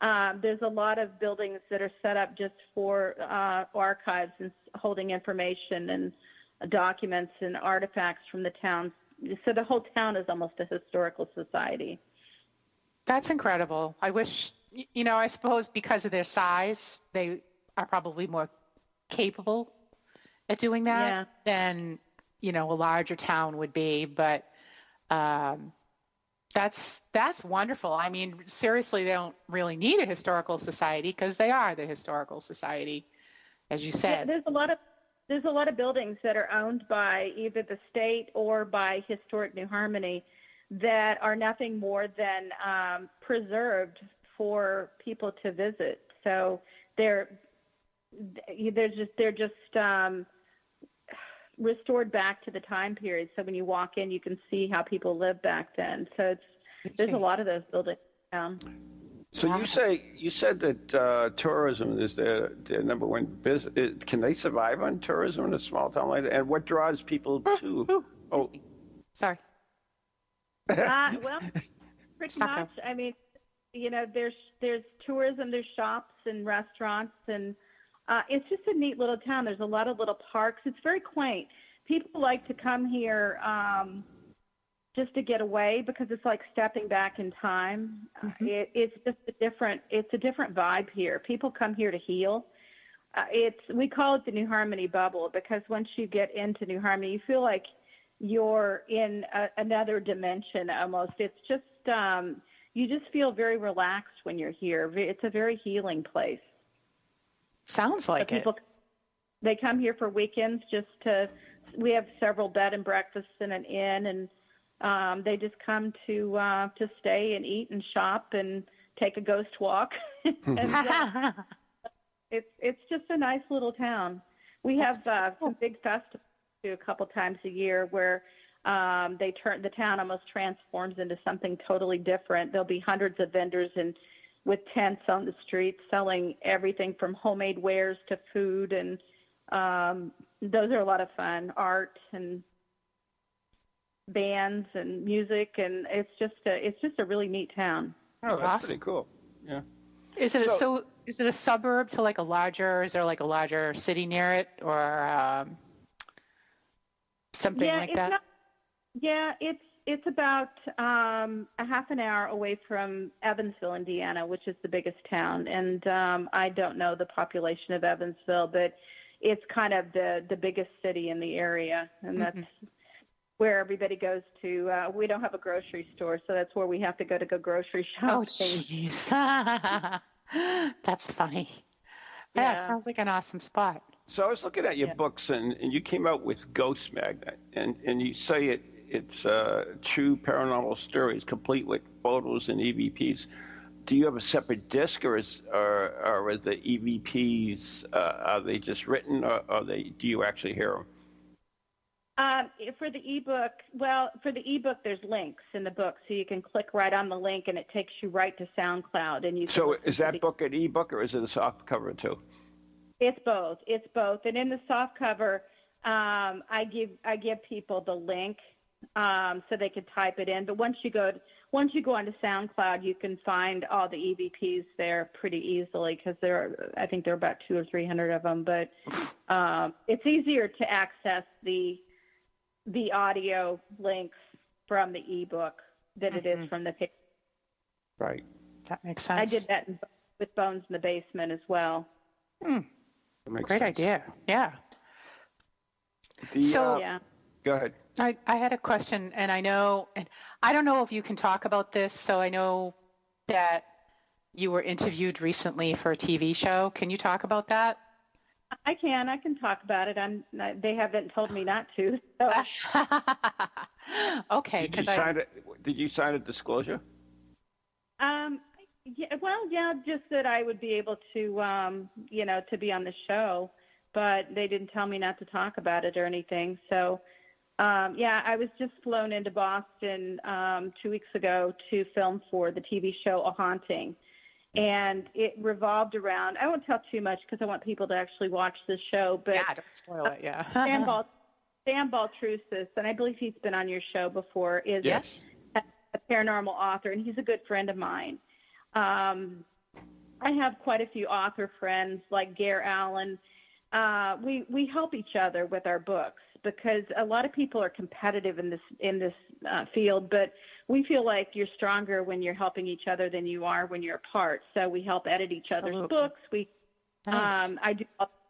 um, there's a lot of buildings that are set up just for uh, archives and holding information and documents and artifacts from the town. So the whole town is almost a historical society. That's incredible. I wish, you know, I suppose because of their size, they are probably more capable at doing that Yeah. than, you know, a larger town would be. But um, that's that's wonderful. I mean, seriously, they don't really need a historical society because they are the historical society, as you Yeah, said. there's a lot of there's a lot of buildings that are owned by either the state or by Historic New Harmony that are nothing more than um, preserved for people to visit. So they're they're just they're just um, restored back to the time period. So when you walk in, you can see how people lived back then. So it's there's a lot of those buildings. Um, So Wow. you say you said that uh, tourism is their, their number one business. Can they survive on tourism in a small town like that? And what draws people to? Ooh, Oh, sorry. Uh, well, pretty Stop much. I mean, you know, there's there's tourism, there's shops and restaurants, and uh, it's just a neat little town. There's a lot of little parks. It's very quaint. People like to come here um, just to get away because it's like stepping back in time. Uh, It, it's just a different it's a different vibe here. People come here to heal. uh, it's we call it the New Harmony bubble because once you get into New Harmony, you feel like you're in a, another dimension almost. It's just um, you just feel very relaxed when you're here. It's a very healing place. Sounds like people, it. They come here for weekends just to. We have several bed and breakfasts and an inn, and um, they just come to uh, to stay and eat and shop and take a ghost walk. and, uh, it's it's just a nice little town. We That's have uh, cool. some big festivals a couple times a year where um, they turn the town almost transforms into something totally different. There'll be hundreds of vendors and with tents on the streets selling everything from homemade wares to food, and um, those are a lot of fun. Art and bands and music, and it's just a, it's just a really neat town. Oh, that's, that's awesome. pretty cool. Yeah. Is it so, a, so? Is it a suburb to like a larger? Is there like a larger city near it, or um, something yeah, like that? Not, yeah, it's it's about um, a half an hour away from Evansville, Indiana, which is the biggest town. And um, I don't know the population of Evansville, but it's kind of the the biggest city in the area, and mm-hmm. that's where everybody goes to. Uh, we don't have a grocery store, so that's where we have to go to go grocery shopping. Oh, jeez, that's funny. Yeah. yeah, sounds like an awesome spot. So I was looking at your yeah. books, and, and you came out with Ghost Magnet, and, and you say it it's uh, true paranormal stories, complete with photos and EVPs. Do you have a separate disc, or is or, or are the EVPs uh, are they just written, or are they do you actually hear them? Um, for the ebook, well, for the ebook, there's links in the book, so you can click right on the link, and it takes you right to SoundCloud, and you. so, is that the, book an ebook, or is it a soft cover too? It's both. It's both. And in the soft cover, um, I give I give people the link um, so they could type it in. But once you go to, once you go onto SoundCloud, you can find all the EVPs there pretty easily because there are I think there are about two or three hundred of them. But um, it's easier to access the the audio links from the ebook than mm-hmm. it is mm-hmm. from the picture. Right. That makes sense. I did that in, with Bones in the Basement as well. Hmm. Great sense. idea. Yeah. The, so, uh, yeah. Go ahead. I, I had a question, and I know, and I don't know if you can talk about this. So I know that you were interviewed recently for a TV show. Can you talk about that? I can. I can talk about it. I'm. They haven't told me not to. So. okay. Did you sign it? Did you sign a disclosure? Um. Yeah. Well, yeah. Just that I would be able to, um, you know, to be on the show, but they didn't tell me not to talk about it or anything. So, um, yeah, I was just flown into Boston um, two weeks ago to film for the TV show A Haunting. And it revolved around, I won't tell too much because I want people to actually watch the show. But yeah, don't spoil it, yeah. Sam, Bal- Sam Baltrusis, and I believe he's been on your show before, is yes. a, a paranormal author, and he's a good friend of mine. Um, I have quite a few author friends like Gare Allen. Uh, we we help each other with our books because a lot of people are competitive in this in this uh, field, but we feel like you're stronger when you're helping each other than you are when you're apart. So we help edit each Absolutely. other's books. We nice. um, I do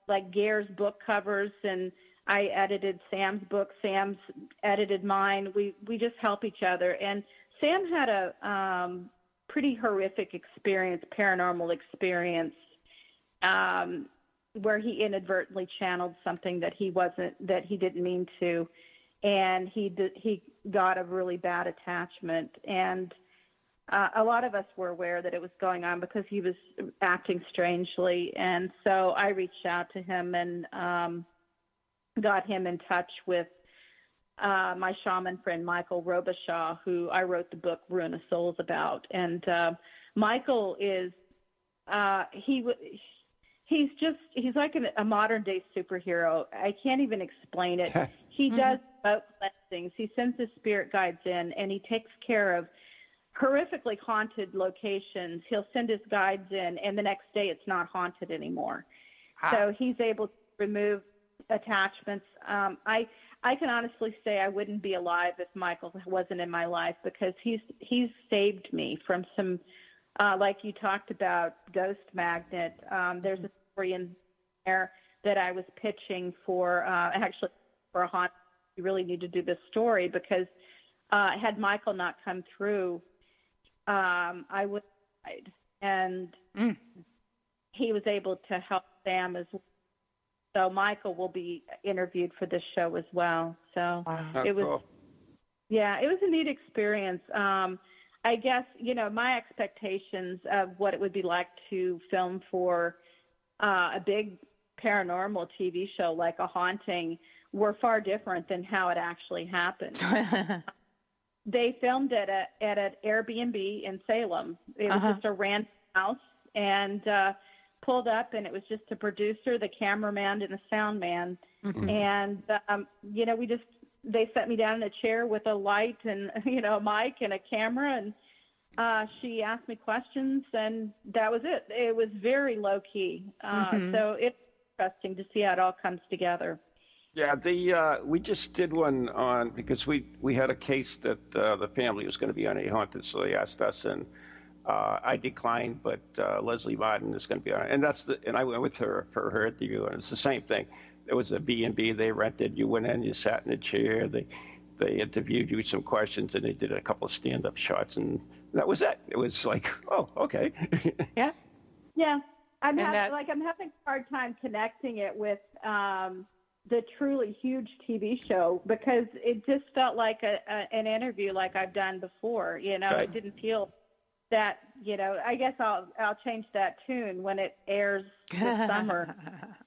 like Gare's book covers and I edited Sam's book. Sam's edited mine. We we just help each other. And Sam had a um, pretty horrific experience, paranormal experience. Um, where he inadvertently channeled something that he wasn't that he didn't mean to. And he did, he got a really bad attachment. And uh, a lot of us were aware that it was going on because he was acting strangely. And so I reached out to him and um, got him in touch with uh, my shaman friend Michael Robichaud, who I wrote the book Ruin of Souls about. And uh, Michael is uh, he he's just he's like an, a modern day superhero. I can't even explain it. he mm-hmm. does boat cleansings. He sends his spirit guides in, and he takes care of horrifically haunted locations. He'll send his guides in, and the next day it's not haunted anymore. Ah. So he's able to remove attachments. Um, I I can honestly say I wouldn't be alive if Michael wasn't in my life because he's he's saved me from some uh, like you talked about Ghost Magnet. Um, there's a story in there that I was pitching for uh, actually for a haunt. You really need to do this story because uh, had Michael not come through, um, I would have died. And Mm. he was able to help Sam as well. So Michael will be interviewed for this show as well. So it was cool. yeah, it was a neat experience. Um, I guess you know my expectations of what it would be like to film for uh, a big paranormal TV show like a haunting were far different than how it actually happened. they filmed it at, at an Airbnb in Salem. It was Uh-huh. just a random house and uh, pulled up, and it was just a producer, the cameraman, and the sound man. Mhm. And um, you know, we just they set me down in a chair with a light and you know a mic and a camera, and uh, she asked me questions, and that was it. It was very low key, uh, Mhm. so it's interesting to see how it all comes together. Yeah, the uh, we just did one on because we we had a case that uh, the family was going to be on a haunted, so they asked us, and uh, I declined, but uh, Leslie Martin is going to be on, and that's the and I went with her for her interview, and it's the same thing. There was a B and B they rented. You went in, you sat in a chair. They they interviewed you with some questions, and they did a couple of stand up shots, and that was it. It was like, oh, okay. yeah. Yeah, I'm And having that- like I'm having a hard time connecting it with um, the truly huge TV show because it just felt like a, a an interview like I've done before. You know, Right. it didn't feel that. You know, I guess I'll I'll change that tune when it airs this summer.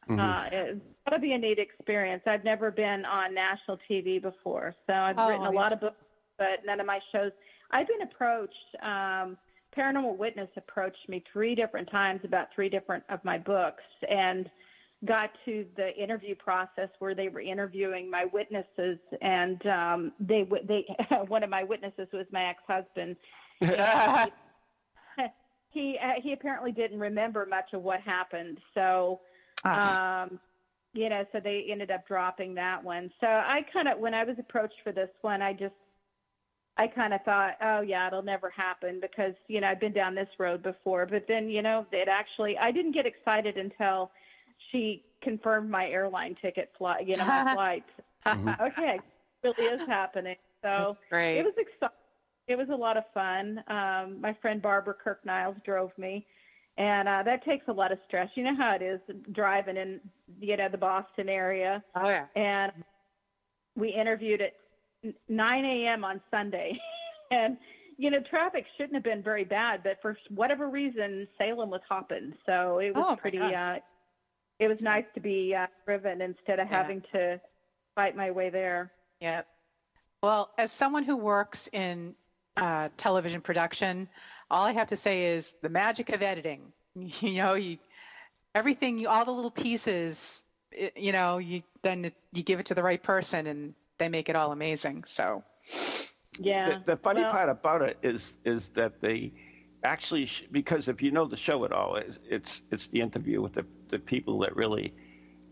Mm-hmm. Uh, it's going to be a neat experience. I've never been on national TV before, so I've Oh, written a lot of books, but none of my shows. I've been approached. Um, Paranormal Witness approached me three different times about three different of my books, and got to the interview process where they were interviewing my witnesses, and um, they they one of my witnesses was my ex-husband. he uh, he apparently didn't remember much of what happened, so Ah, um, you know, so they ended up dropping that one. So I kind of, when I was approached for this one, I just, I kind of thought, oh yeah, it'll never happen because you know I've been down this road before. But then you know, it actually, I didn't get excited until she confirmed my airline ticket flight, you know, my flight. Okay, it really is happening. So great. it was exciting. It was a lot of fun. Um, my friend Barbara Kirk Niles drove me, and uh, that takes a lot of stress. You know how it is driving in, you know, the Boston area. oh yeah. And we interviewed at 9 a.m. on Sunday, and you know, traffic shouldn't have been very bad, but for whatever reason, Salem was hopping. So it was Oh, pretty. Uh, it was nice to be uh, driven instead of Yeah. having to fight my way there. Yeah. Well, as someone who works in uh, television production, all I have to say is the magic of editing. You know, you everything, you, all the little pieces. It, you know, you then it, you give it to the right person, and they make it all amazing. So, Yeah. The, the funny Well- part about it is is that they actually sh- because if you know the show at all, it's it's, it's the interview with the, the people that really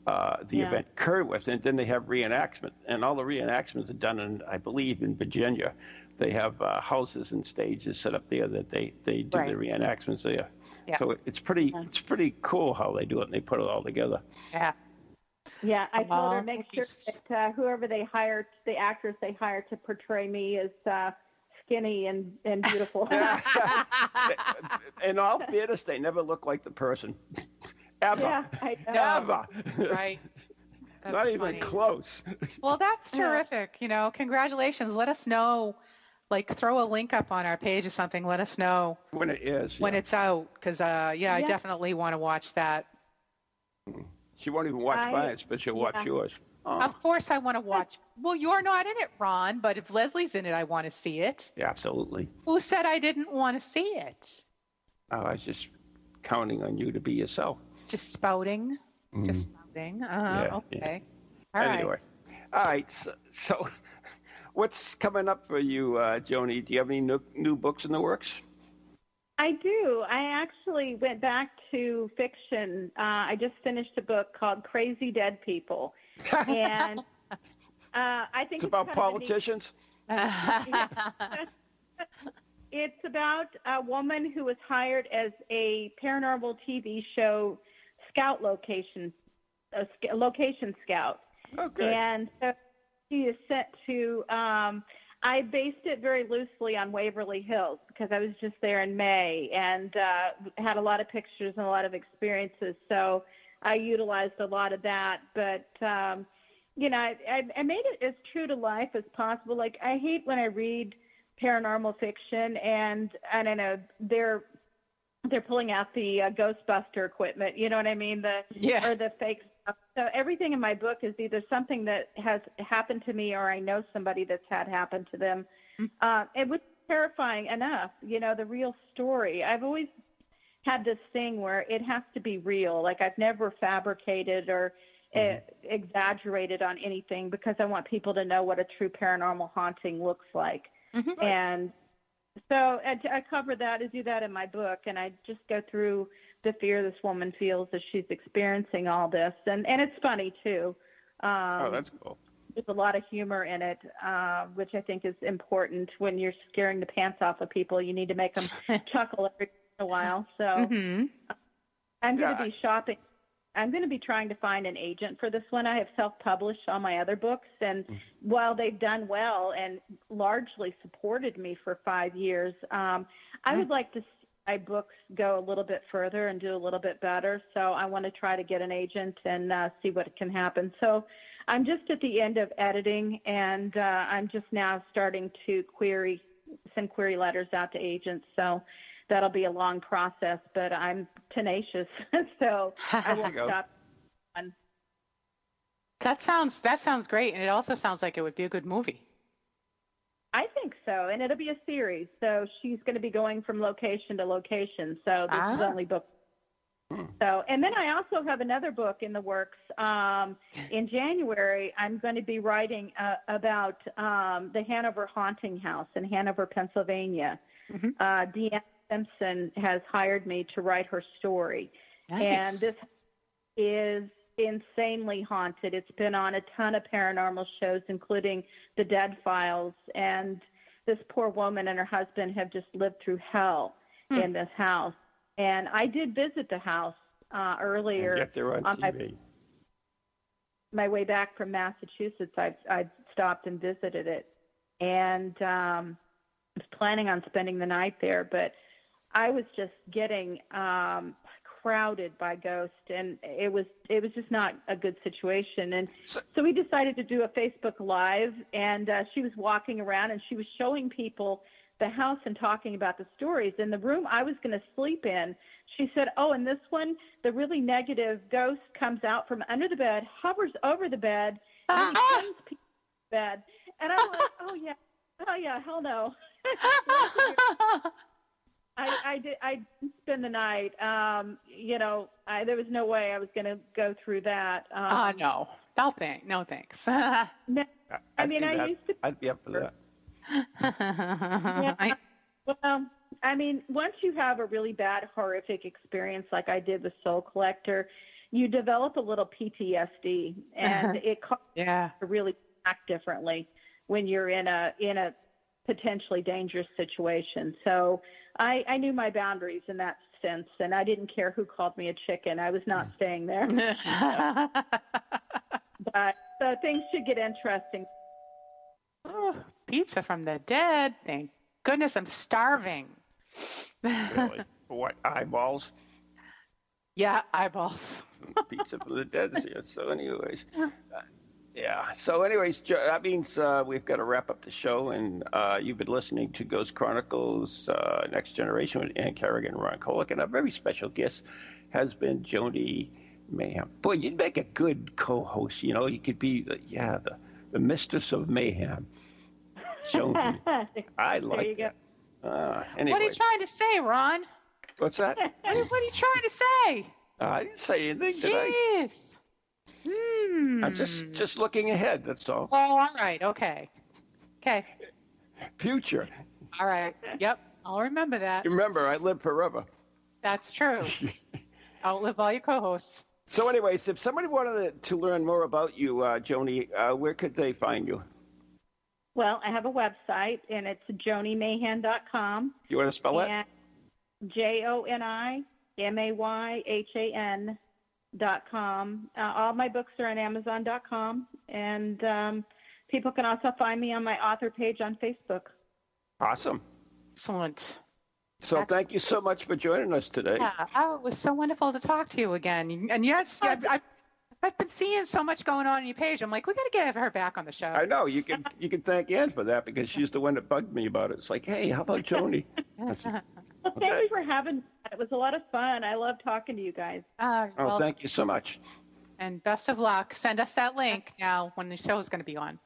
uh, the Yeah. event occurred with, and then they have reenactment, and all the reenactments are done in I believe in Virginia. They have uh, houses and stages set up there that they, they do the reenactments there. Yeah. So it's pretty it's pretty cool how they do it and they put it all together. yeah. Yeah, I told her make sure that uh, whoever they hire, the actress they hire to portray me is uh, skinny and, and beautiful. in all fairness, they never look like the person. Ever. yeah, I know. Ever. right. Not That's even funny. close. Well, that's Yeah. terrific. You know, congratulations. Let us know. Like, throw a link up on our page or something. Let us know When it is. when yeah. it's out, because uh, yeah, I definitely want to watch that. She won't even watch I- mine, but she'll watch yeah. yours. Oh, Of course, I want to watch. Well, you're not in it, Ron, but if Leslie's in it, I want to see it. yeah, absolutely. Who said I didn't want to see it? Oh, I was just counting on you to be yourself. Just spouting. Just spouting. Uh-huh. Mm. Yeah, yeah. okay. All right. anyway. All right. So, so what's coming up for you, uh, Joni? Do you have any new, new books in the works? I do. I actually went back to fiction. Uh, I just finished a book called Crazy Dead People, and uh, I think It's about kind of a neat- politicians. It's about a woman who was hired as a paranormal TV show scout location a, sc- location scout. Okay. And so is sent to, um, I based it very loosely on Waverly Hills because I was just there in May and uh, had a lot of pictures and a lot of experiences. So I utilized a lot of that. But, um, you know, I, I, I made it as true to life as possible. Like, I hate when I read paranormal fiction and, I don't know, they're, they're pulling out the uh, Ghostbuster equipment. You know what I mean? The Yeah. or the fake. So everything in my book is either something that has happened to me or I know somebody that's had happened to them. Uh, it was terrifying enough, you know, the real story. I've always had this thing where it has to be real. Like I've never fabricated or uh, exaggerated on anything because I want people to know what a true paranormal haunting looks like. Mhm. And so I, I cover that. I do that in my book, and I just go through the fear this woman feels as she's experiencing all this, and and it's funny too. Um, oh, that's cool. there's a lot of humor in it, uh, which I think is important when you're scaring the pants off of people. You need to make them chuckle every once in a while. So hmm I'm going Yeah. to be shopping. I'm going to be trying to find an agent for this one. I have self-published all my other books, and while they've done well and largely supported me for five years, um, I would like to see my books go a little bit further and do a little bit better. So I want to try to get an agent and uh, see what can happen. So I'm just at the end of editing, and uh, I'm just now starting to query, send query letters out to agents. So that'll be a long process, but I'm tenacious, so I won't stop. That sounds that sounds great, and it also sounds like it would be a good movie. I think so, and it'll be a series. So she's going to be going from location to location. So this is Ah. only book. So, and then I also have another book in the works. Um, in January, I'm going to be writing uh, about um, the Hanover Haunting House in Hanover, Pennsylvania. Mhm. Uh, Deanne Simpson has hired me to write her story. And this is insanely haunted. It's been on a ton of paranormal shows, including The Dead Files. And this poor woman and her husband have just lived through hell Hmm. in this house. And I did visit the house uh, earlier Get there on on my- TV. my way back from Massachusetts, I I stopped and visited it, and um, was planning on spending the night there, but I was just getting um, crowded by ghosts, and it was it was just not a good situation. And So- so we decided to do a Facebook Live, and uh, she was walking around and she was showing people the house and talking about the stories. In the room I was going to sleep in, she said, "Oh, and this one, the really negative ghost comes out from under the bed, hovers over the bed, and he to bed." And I'm like, "Oh yeah, oh yeah, hell no." I, I did. I didn't spend the night. Um, you know, I, there was no way I was going to go through that. Um, oh no, no thanks, no thanks. no, I I'd mean, I that- used to I'd be up for that. I, Well, I mean, once you have a really bad, horrific experience like I did with Soul Collector, you develop a little PTSD, and it causes yeah. you to really act differently when you're in a in a potentially dangerous situation. So I, I knew my boundaries in that sense, and I didn't care who called me a chicken. I was not staying there. But so things should get interesting. oh, pizza from the dead. Thank goodness, I'm starving. Really? what eyeballs? yeah, eyeballs. Pizza from the dead. So, anyways, uh, yeah. So, anyways, Jo- that means uh, we've got to wrap up the show, and uh, you've been listening to Ghost Chronicles uh, Next Generation with Ann Kerrigan and Ron Kolek, and our very special guest has been Joni Mayhew. Boy, you'd make a good co-host. You know, you could be, the, yeah, the the mistress of mayhem. Joni, I like you go. that. Uh, What are you trying to say, Ron? what's that? What are, what are you trying to say? Uh, I didn't say anything, did I? Jeez. Hmm. I'm just just looking ahead. That's all. Oh, all right. Okay. Okay. Future. All right. Yep. I'll remember that. Remember, I live forever. That's true. Outlive all your co-hosts. So, anyways, if somebody wanted to learn more about you, uh, Joni, uh, where could they find you? Well, I have a website, and it's jonimayhan.com. You want to spell it? And J O N I M A Y H A N amazon.com. Uh, all my books are on amazon.com, and um, people can also find me on my author page on Facebook. Awesome. Excellent. So Excellent. thank you so much for joining us today. Yeah. Oh, it was so wonderful to talk to you again. And yes, I've, I've, I've been seeing so much going on on your page. I'm like, we got to get her back on the show. I know you can you can thank Ann for that because she's the one that bugged me about it. It's like, hey, how about Joni? Well, thank Okay. you for having me. It was a lot of fun. I love talking to you guys. Uh, Oh, well, thank you so much. and best of luck. Send us that link now when the show is going to be on.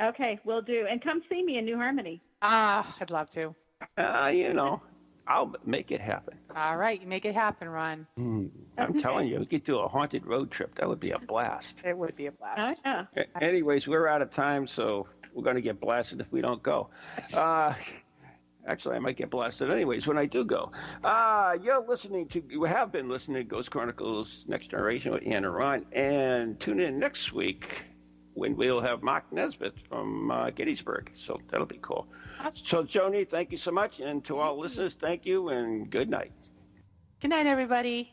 Okay, we'll do. And come see me in New Harmony. Ah, I'd love to. Uh, you know, I'll make it happen. All right, you make it happen, Ron. Hmm. I'm telling you, we could do a haunted road trip. That would be a blast. It would be a Oh, blast. yeah. Anyways, we're out of time, so we're going to get blasted if we don't go. Uh, actually, I might get blasted anyways when I do go. Uh, you're listening to, you have been listening to Ghost Chronicles Next Generation with Anna Ron, and tune in next week when we'll have Mark Nesbitt from uh, Gettysburg. So that'll be cool. So, Joni, thank you so much. And to all listeners, thank you and good night. Good night, everybody.